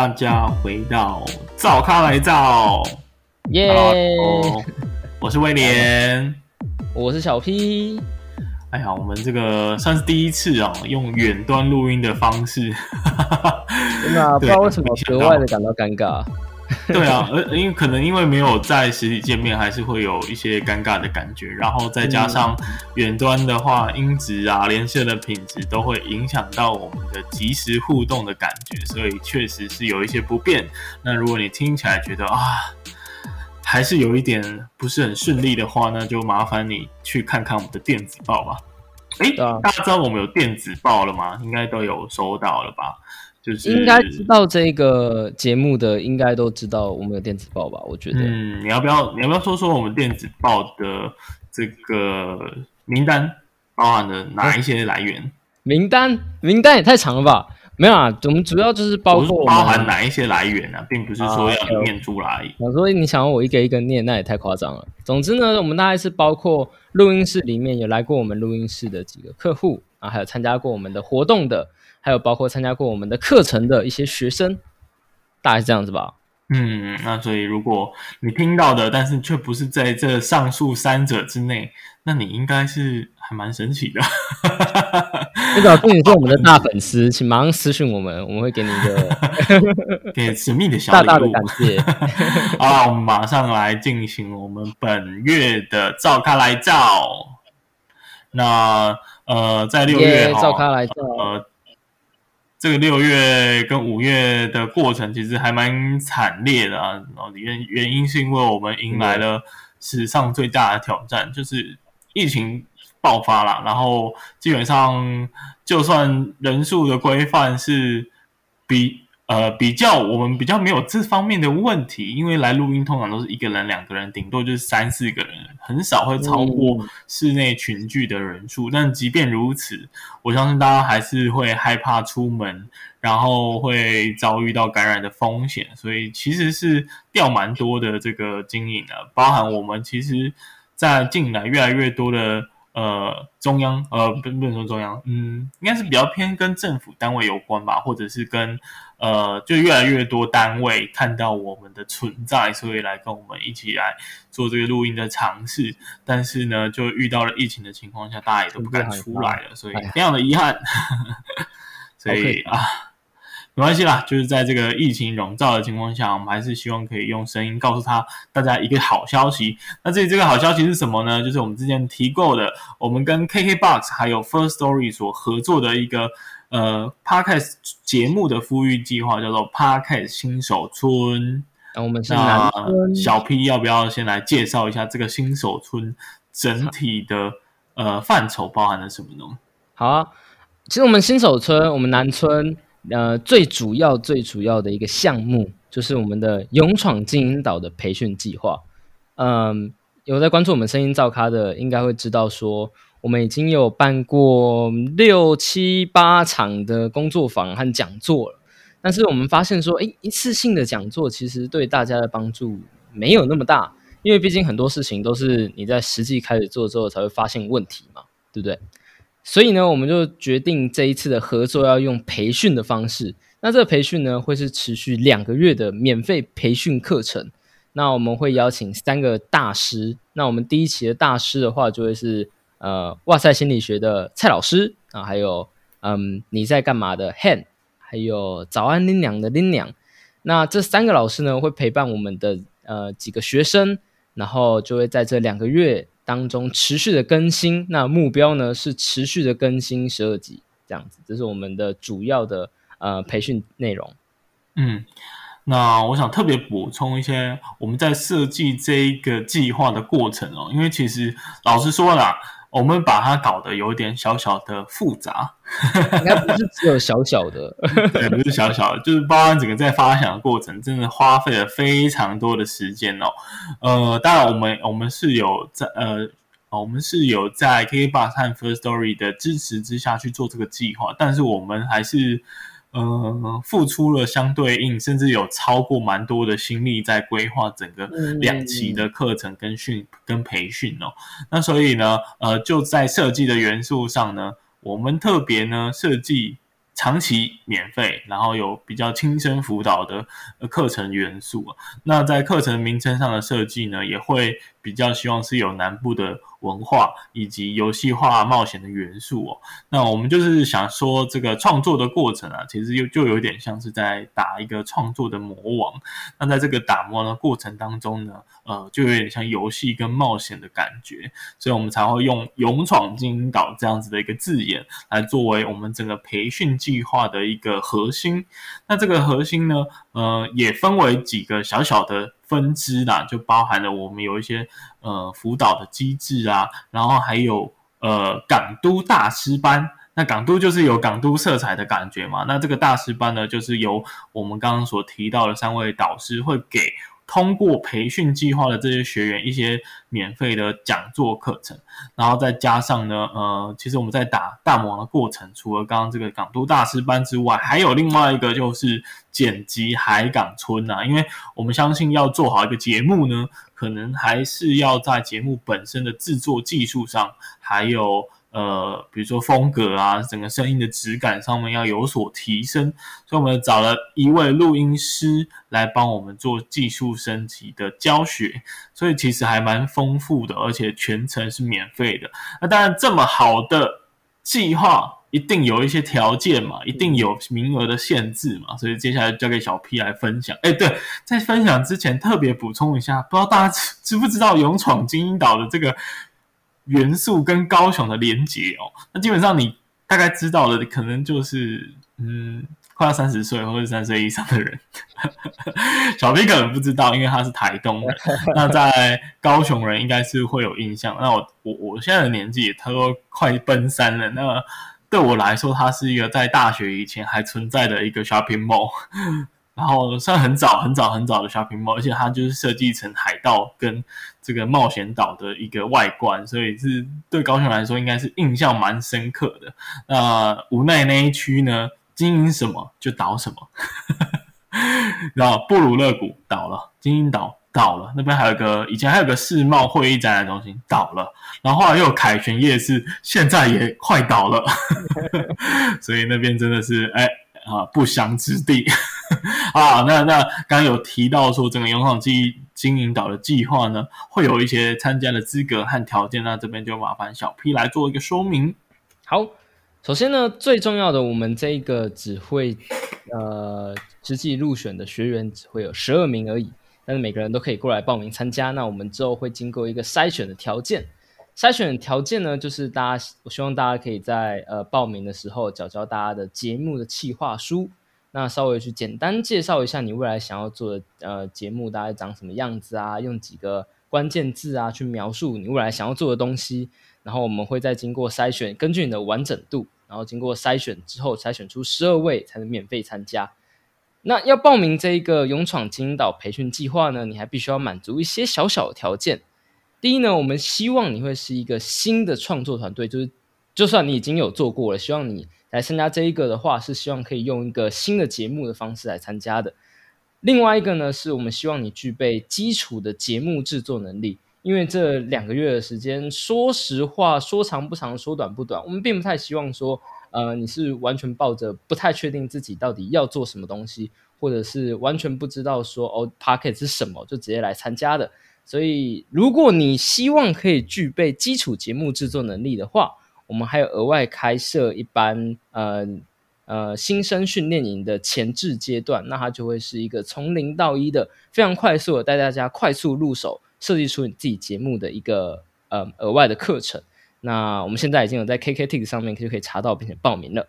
大家回到照咖来照，耶！我是威廉，我是小 P。哎呀，我们这个算是第一次啊，用远端录音的方式，真的 不知道为什么格外的感到尴尬。对啊，而因为可能因为没有在实体见面，还是会有一些尴尬的感觉。然后再加上远端的话，音质啊、连线的品质都会影响到我们的即时互动的感觉，所以确实是有一些不便。那如果你听起来觉得啊，还是有一点不是很顺利的话，那就麻烦你去看看我们的电子报吧。哎，大家知道我们有电子报了吗？应该都有收到了吧？就是应该知道这个节目的，应该都知道我们有电子报吧？我觉得，嗯，你要不要，你要不要说说我们电子报的这个名单包含的哪一些来源？名单名单也太长了吧？没有啊，我们主要就是包括包含哪一些来源啊？并不是说要念出来。我说你想要我一个一个念，那也太夸张了。总之呢，我们大概是包括录音室里面有来过我们录音室的几个客户啊，还有参加过我们的活动的。还有包括参加过我们的课程的一些学生，大概是这样子吧。嗯，那所以如果你听到的，但是却不是在这上述三者之内，那你应该是还蛮神奇的。那表示你是我们的大粉丝，请马上私信我们，我们会给你一个 给神秘的小 大大的感谢。好，我们马上来进行我们本月的照咖来照。那呃，在六月照咖来照。这个六月跟五月的过程其实还蛮惨烈的啊，原原因是因为我们迎来了史上最大的挑战，就是疫情爆发了，然后基本上就算人数的规范是比。呃，比较我们比较没有这方面的问题，因为来录音通常都是一个人、两个人，顶多就是三四个人，很少会超过室内群聚的人数。但即便如此，我相信大家还是会害怕出门，然后会遭遇到感染的风险，所以其实是掉蛮多的这个经营的，包含我们其实，在近来越来越多的。呃，中央呃，不不能说中央，嗯，应该是比较偏跟政府单位有关吧，或者是跟呃，就越来越多单位看到我们的存在，所以来跟我们一起来做这个录音的尝试。但是呢，就遇到了疫情的情况下，大家也都不敢出来了，所以非常的遗憾。所以啊。没关系啦，就是在这个疫情笼罩的情况下，我们还是希望可以用声音告诉他大家一个好消息。那这里这个好消息是什么呢？就是我们之前提过的，我们跟 KKBOX 还有 First Story 所合作的一个呃 Podcast 节目的富裕计划，叫做 Podcast 新手村。那我们是男小 P 要不要先来介绍一下这个新手村整体的呃范畴包含了什么呢？好啊，其实我们新手村，我们南村。呃，最主要、最主要的一个项目就是我们的勇闯金银岛的培训计划。嗯，有在关注我们声音造咖的，应该会知道说，我们已经有办过六七八场的工作坊和讲座了。但是我们发现说，哎，一次性的讲座其实对大家的帮助没有那么大，因为毕竟很多事情都是你在实际开始做之后才会发现问题嘛，对不对？所以呢，我们就决定这一次的合作要用培训的方式。那这个培训呢，会是持续两个月的免费培训课程。那我们会邀请三个大师。那我们第一期的大师的话，就会是呃，哇塞心理学的蔡老师啊，还有嗯，你在干嘛的 Han，还有早安林娘的林娘。那这三个老师呢，会陪伴我们的呃几个学生，然后就会在这两个月。当中持续的更新，那目标呢是持续的更新十二集这样子，这是我们的主要的呃培训内容。嗯，那我想特别补充一些，我们在设计这一个计划的过程哦，因为其实老实说啦。我们把它搞得有点小小的复杂，应该不是只有小小的，对，不是小小的，就是包含整个在发想的过程，真的花费了非常多的时间哦。呃，当然我们我们是有在呃，我们是有在 KKBox 和 First Story 的支持之下去做这个计划，但是我们还是。呃，付出了相对应，甚至有超过蛮多的心力在规划整个两期的课程跟训跟培训哦。那所以呢，呃，就在设计的元素上呢，我们特别呢设计长期免费，然后有比较亲身辅导的课程元素。那在课程名称上的设计呢，也会比较希望是有南部的。文化以及游戏化冒险的元素哦，那我们就是想说，这个创作的过程啊，其实又就有点像是在打一个创作的魔王。那在这个打磨的过程当中呢，呃，就有点像游戏跟冒险的感觉，所以我们才会用“勇闯精英岛”这样子的一个字眼来作为我们整个培训计划的一个核心。那这个核心呢，呃，也分为几个小小的。分支啦，就包含了我们有一些呃辅导的机制啊，然后还有呃港都大师班。那港都就是有港都色彩的感觉嘛。那这个大师班呢，就是由我们刚刚所提到的三位导师会给。通过培训计划的这些学员一些免费的讲座课程，然后再加上呢，呃，其实我们在打大魔王的过程，除了刚刚这个港都大师班之外，还有另外一个就是剪辑海港村呐，因为我们相信要做好一个节目呢，可能还是要在节目本身的制作技术上，还有。呃，比如说风格啊，整个声音的质感上面要有所提升，所以我们找了一位录音师来帮我们做技术升级的教学，所以其实还蛮丰富的，而且全程是免费的。那当然，这么好的计划一定有一些条件嘛，一定有名额的限制嘛，所以接下来交给小 P 来分享。哎，对，在分享之前特别补充一下，不知道大家知不知道勇闯精英岛的这个。元素跟高雄的连接哦，那基本上你大概知道的，可能就是嗯，快要三十岁或者三十岁以上的人。小 B 可能不知道，因为他是台东的。那在高雄人应该是会有印象。那我我我现在的年纪，他说快奔三了。那对我来说，它是一个在大学以前还存在的一个 shopping mall。然后算很早很早很早的 shopping mall，而且它就是设计成海盗跟这个冒险岛的一个外观，所以是对高雄来说应该是印象蛮深刻的。那无奈那一区呢，经营什么就倒什么，然后布鲁勒谷倒了，精英岛倒了，那边还有个以前还有个世贸会议展览中心倒了，然后后来又有凯旋夜市，现在也快倒了，所以那边真的是哎。啊，不祥之地 啊！那那刚有提到说，整个勇闯记经营岛的计划呢，会有一些参加的资格和条件。那这边就麻烦小 P 来做一个说明。好，首先呢，最重要的，我们这个只会呃，实际入选的学员只会有十二名而已，但是每个人都可以过来报名参加。那我们之后会经过一个筛选的条件。筛选条件呢，就是大家，我希望大家可以在呃报名的时候，找教大家的节目的企划书，那稍微去简单介绍一下你未来想要做的呃节目大概长什么样子啊，用几个关键字啊去描述你未来想要做的东西，然后我们会再经过筛选，根据你的完整度，然后经过筛选之后，筛选出十二位才能免费参加。那要报名这一个勇闯金岛培训计划呢，你还必须要满足一些小小的条件。第一呢，我们希望你会是一个新的创作团队，就是就算你已经有做过了，希望你来参加这一个的话，是希望可以用一个新的节目的方式来参加的。另外一个呢，是我们希望你具备基础的节目制作能力，因为这两个月的时间，说实话，说长不长，说短不短，我们并不太希望说，呃，你是完全抱着不太确定自己到底要做什么东西，或者是完全不知道说哦 p o c k e t 是什么，就直接来参加的。所以，如果你希望可以具备基础节目制作能力的话，我们还有额外开设一班呃呃新生训练营的前置阶段，那它就会是一个从零到一的非常快速的带大家快速入手设计出你自己节目的一个呃额外的课程。那我们现在已经有在 KKTix 上面就可以查到并且报名了。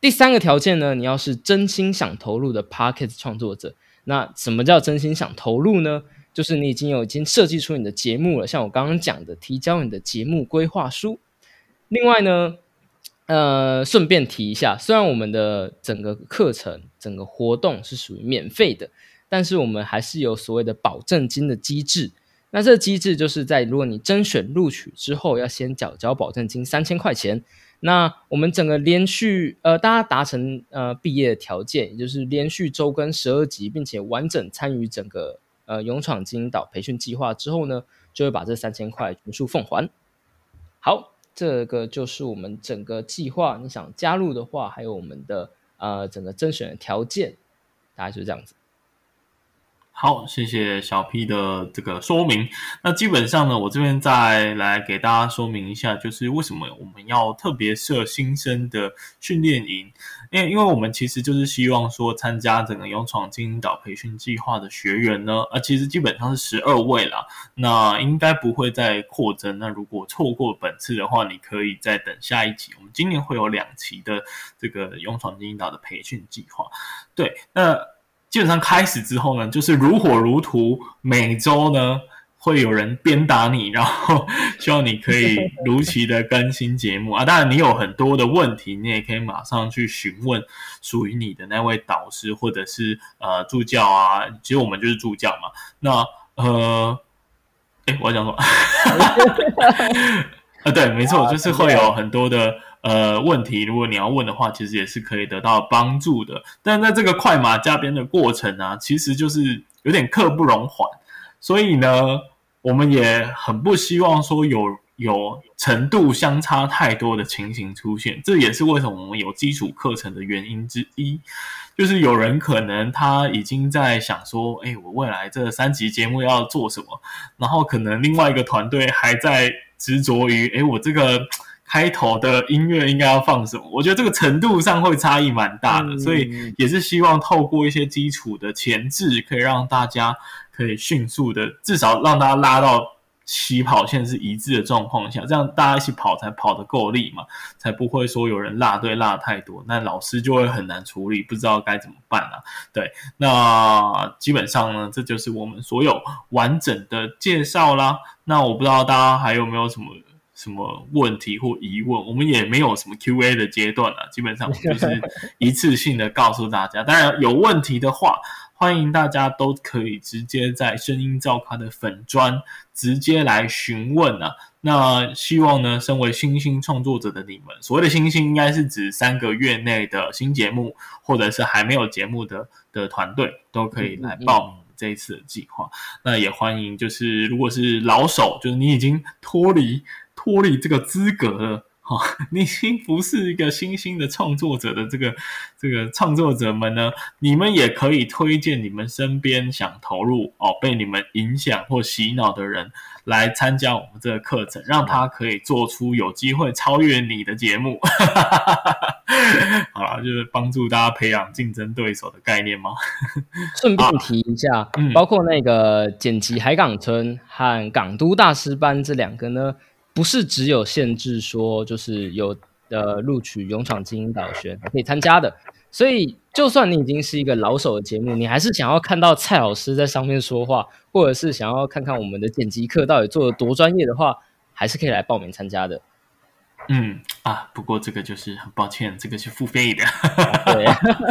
第三个条件呢，你要是真心想投入的 p a r k e t 创作者，那什么叫真心想投入呢？就是你已经有已经设计出你的节目了，像我刚刚讲的，提交你的节目规划书。另外呢，呃，顺便提一下，虽然我们的整个课程、整个活动是属于免费的，但是我们还是有所谓的保证金的机制。那这机制就是在如果你甄选录取之后，要先缴交保证金三千块钱。那我们整个连续呃，大家达成呃毕业的条件，也就是连续周更十二集，并且完整参与整个。呃，勇闯金岛培训计划之后呢，就会把这三千块全数奉还。好，这个就是我们整个计划。你想加入的话，还有我们的呃整个甄选的条件，大概就是这样子。好，谢谢小 P 的这个说明。那基本上呢，我这边再来给大家说明一下，就是为什么我们要特别设新生的训练营。因为，因为我们其实就是希望说，参加整个勇闯金岛培训计划的学员呢，呃，其实基本上是十二位啦，那应该不会再扩增。那如果错过本次的话，你可以再等下一集。我们今年会有两期的这个勇闯金岛的培训计划。对，那。基本上开始之后呢，就是如火如荼，每周呢会有人鞭打你，然后 希望你可以如期的更新节目啊。当然，你有很多的问题，你也可以马上去询问属于你的那位导师或者是呃助教啊。其实我们就是助教嘛。那呃，哎，我要讲什么？啊，对，没错，就是会有很多的。呃，问题如果你要问的话，其实也是可以得到帮助的。但在这个快马加鞭的过程啊，其实就是有点刻不容缓。所以呢，我们也很不希望说有有程度相差太多的情形出现。这也是为什么我们有基础课程的原因之一。就是有人可能他已经在想说，哎，我未来这三集节目要做什么？然后可能另外一个团队还在执着于，哎，我这个。开头的音乐应该要放什么？我觉得这个程度上会差异蛮大的，所以也是希望透过一些基础的前置，可以让大家可以迅速的，至少让大家拉到起跑线是一致的状况下，这样大家一起跑才跑得够力嘛，才不会说有人落队落太多，那老师就会很难处理，不知道该怎么办啊。对，那基本上呢，这就是我们所有完整的介绍啦。那我不知道大家还有没有什么。什么问题或疑问，我们也没有什么 Q&A 的阶段了，基本上 就是一次性的告诉大家。当然有问题的话，欢迎大家都可以直接在声音照咖的粉砖直接来询问啊。那希望呢，身为新兴创作者的你们，所谓的新兴应该是指三个月内的新节目，或者是还没有节目的的团队，都可以来报名这一次的计划。那也欢迎，就是如果是老手，就是你已经脱离。脱离这个资格了，哈，你已经不是一个新兴的创作者的这个这个创作者们呢，你们也可以推荐你们身边想投入哦，被你们影响或洗脑的人来参加我们这个课程，让他可以做出有机会超越你的节目。好了，就是帮助大家培养竞争对手的概念吗？顺便提一下，包括那个剪辑海港村和港都大师班这两个呢。不是只有限制说，就是有的录取勇闯精英导学可以参加的，所以就算你已经是一个老手的节目，你还是想要看到蔡老师在上面说话，或者是想要看看我们的剪辑课到底做的多专业的话，还是可以来报名参加的。嗯啊，不过这个就是很抱歉，这个是付费的。对，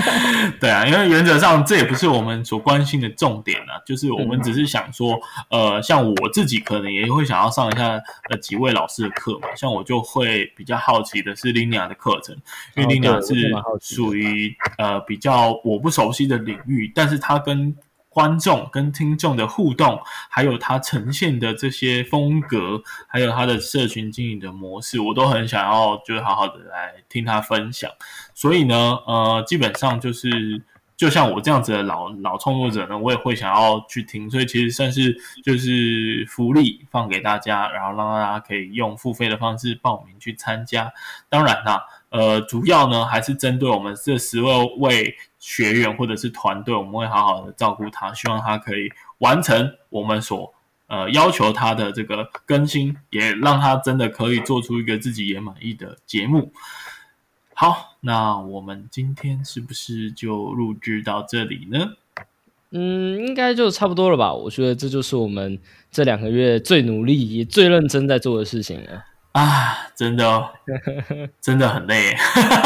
对啊，因为原则上这也不是我们所关心的重点啊，就是我们只是想说，呃，像我自己可能也会想要上一下呃几位老师的课嘛，像我就会比较好奇的是 Lina 的课程，因为 Lina 是属于呃比较我不熟悉的领域，但是它跟观众跟听众的互动，还有他呈现的这些风格，还有他的社群经营的模式，我都很想要，就是好好的来听他分享。所以呢，呃，基本上就是就像我这样子的老老创作者呢，我也会想要去听。所以其实算是就是福利放给大家，然后让大家可以用付费的方式报名去参加。当然啦，呃，主要呢还是针对我们这十二位。学员或者是团队，我们会好好的照顾他，希望他可以完成我们所呃要求他的这个更新，也让他真的可以做出一个自己也满意的节目。好，那我们今天是不是就录制到这里呢？嗯，应该就差不多了吧。我觉得这就是我们这两个月最努力最认真在做的事情了。啊，真的，哦 真的很累，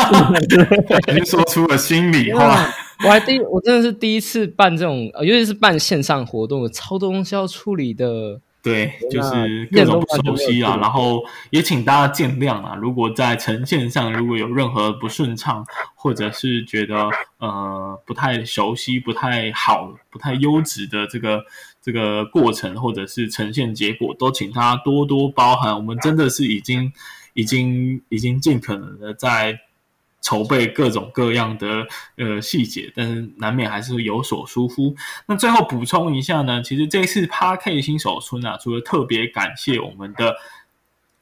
已经说出了心里话。我还第，我真的是第一次办这种，尤其是办线上活动，超多东西要处理的。对，就是各种不熟悉啊，然后也请大家见谅啊。如果在呈现上如果有任何不顺畅，或者是觉得呃不太熟悉、不太好、不太优质的这个。这个过程或者是呈现结果，都请大家多多包涵。我们真的是已经已经已经尽可能的在筹备各种各样的呃细节，但是难免还是有所疏忽。那最后补充一下呢，其实这次 Park 新手村啊，除了特别感谢我们的。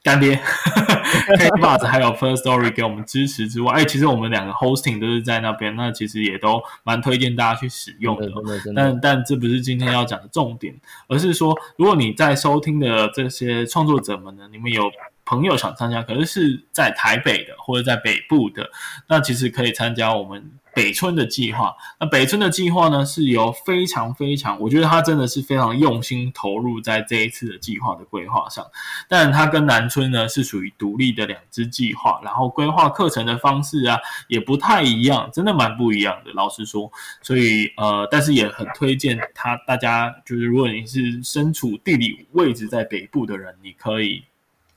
干爹，K Bus 还有 First Story 给我们支持之外，哎，其实我们两个 hosting 都是在那边，那其实也都蛮推荐大家去使用的。但但这不是今天要讲的重点，而是说，如果你在收听的这些创作者们呢，你们有。朋友想参加，可是是在台北的或者在北部的，那其实可以参加我们北村的计划。那北村的计划呢，是由非常非常，我觉得他真的是非常用心投入在这一次的计划的规划上。但他跟南村呢是属于独立的两支计划，然后规划课程的方式啊也不太一样，真的蛮不一样的。老实说，所以呃，但是也很推荐他，大家就是如果你是身处地理位置在北部的人，你可以。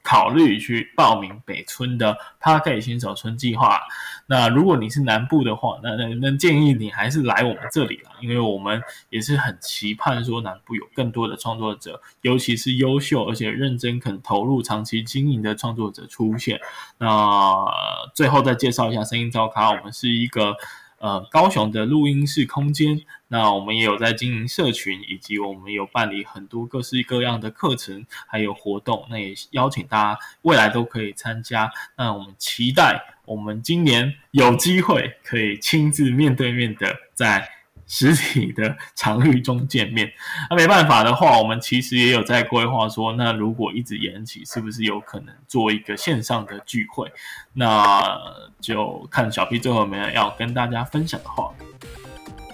考虑去报名北村的 Park 新手村计划。那如果你是南部的话，那那那建议你还是来我们这里了，因为我们也是很期盼说南部有更多的创作者，尤其是优秀而且认真肯投入长期经营的创作者出现。那最后再介绍一下声音照卡，我们是一个。呃，高雄的录音室空间，那我们也有在经营社群，以及我们有办理很多各式各样的课程，还有活动，那也邀请大家未来都可以参加。那我们期待我们今年有机会可以亲自面对面的在。实体的场域中见面，那没办法的话，我们其实也有在规划说，那如果一直延期，是不是有可能做一个线上的聚会？那就看小 P 最后有没有要跟大家分享的话。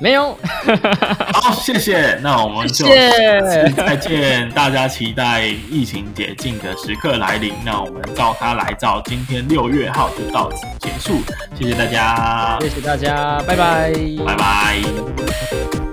没有，好，谢谢。那我们就再见。大家期待疫情解禁的时刻来临。那我们照他来照，今天六月号就到此结束。谢谢大家，谢谢大家，拜拜，拜拜。